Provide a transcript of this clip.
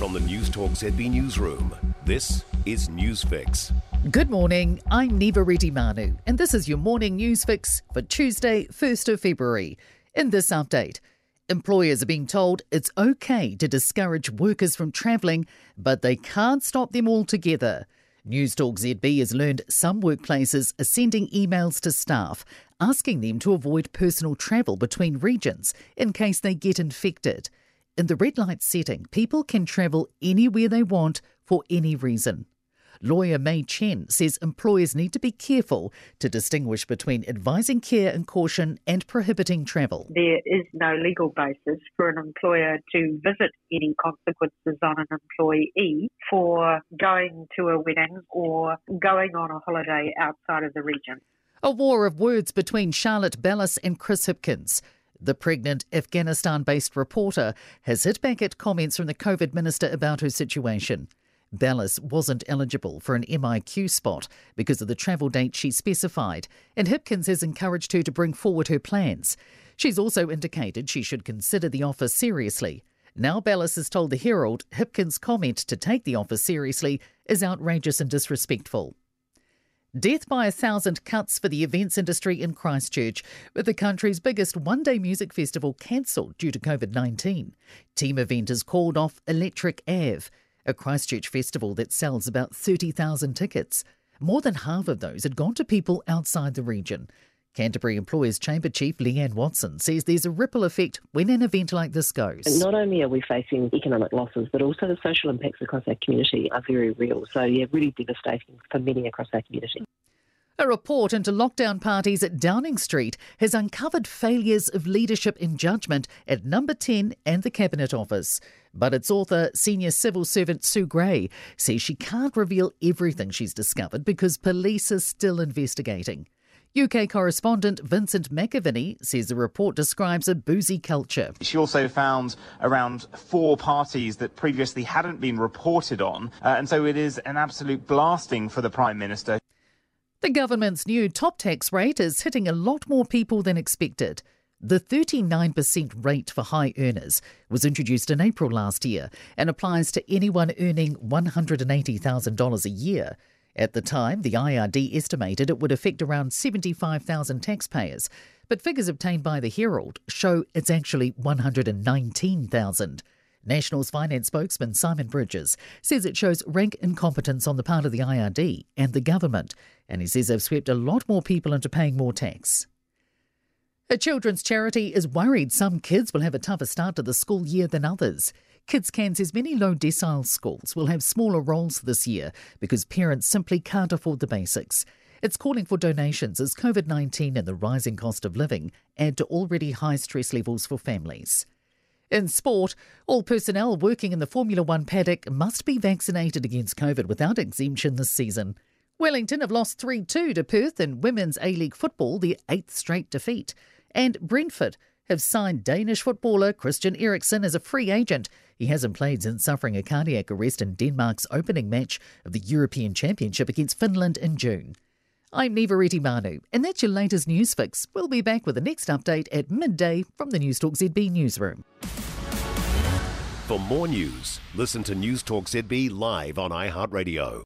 From the Newstalk ZB Newsroom, this is Newsfix. Good morning, I'm Niva Retimanu, and this is your morning news fix for Tuesday, 1st of February. In this update, employers are being told it's okay to discourage workers from travelling, but they can't stop them altogether. Newstalk ZB has learned some workplaces are sending emails to staff asking them to avoid personal travel between regions in case they get infected. In the red light setting, people can travel anywhere they want for any reason. Lawyer Mai Chen says employers need to be careful to distinguish between advising care and caution and prohibiting travel. There is no legal basis for an employer to visit any consequences on an employee for going to a wedding or going on a holiday outside of the region. A war of words between Charlotte Bellis and Chris Hipkins. The pregnant Afghanistan based reporter has hit back at comments from the COVID minister about her situation. Bellis wasn't eligible for an MIQ spot because of the travel date she specified, and Hipkins has encouraged her to bring forward her plans. She's also indicated she should consider the offer seriously. Now Bellis has told the Herald Hipkins' comment to take the offer seriously is outrageous and disrespectful. Death by a thousand cuts for the events industry in Christchurch, with the country's biggest one day music festival cancelled due to COVID 19. Team eventers called off Electric Ave, a Christchurch festival that sells about 30,000 tickets. More than half of those had gone to people outside the region. Canterbury Employers Chamber Chief Leeann Watson says there's a ripple effect when an event like this goes. Not only are we facing economic losses, but also the social impacts across our community are very real. So, yeah, really devastating for many across our community. A report into lockdown parties at Downing Street has uncovered failures of leadership in judgment at Number 10 and the Cabinet Office. But its author, senior civil servant Sue Gray, says she can't reveal everything she's discovered because police are still investigating. UK correspondent Vincent McAviney says the report describes a boozy culture. She also found around four parties that previously hadn't been reported on, uh, and so it is an absolute blasting for the Prime Minister. The government's new top tax rate is hitting a lot more people than expected. The 39% rate for high earners was introduced in April last year and applies to anyone earning $180,000 a year. At the time, the IRD estimated it would affect around 75,000 taxpayers, but figures obtained by the Herald show it's actually 119,000. National's finance spokesman Simon Bridges says it shows rank incompetence on the part of the IRD and the government, and he says they've swept a lot more people into paying more tax. A children's charity is worried some kids will have a tougher start to the school year than others. KidsCan says many low decile schools will have smaller rolls this year because parents simply can't afford the basics. It's calling for donations as COVID 19 and the rising cost of living add to already high stress levels for families. In sport, all personnel working in the Formula One paddock must be vaccinated against COVID without exemption this season. Wellington have lost 3 2 to Perth in Women's A League football, their eighth straight defeat. And Brentford have signed Danish footballer Christian Eriksen as a free agent. He hasn't played since suffering a cardiac arrest in Denmark's opening match of the European Championship against Finland in June. I'm Niva Retimanu, and that's your latest news fix. We'll be back with the next update at midday from the Newstalk ZB newsroom. For more news, listen to Newstalk ZB live on iHeartRadio.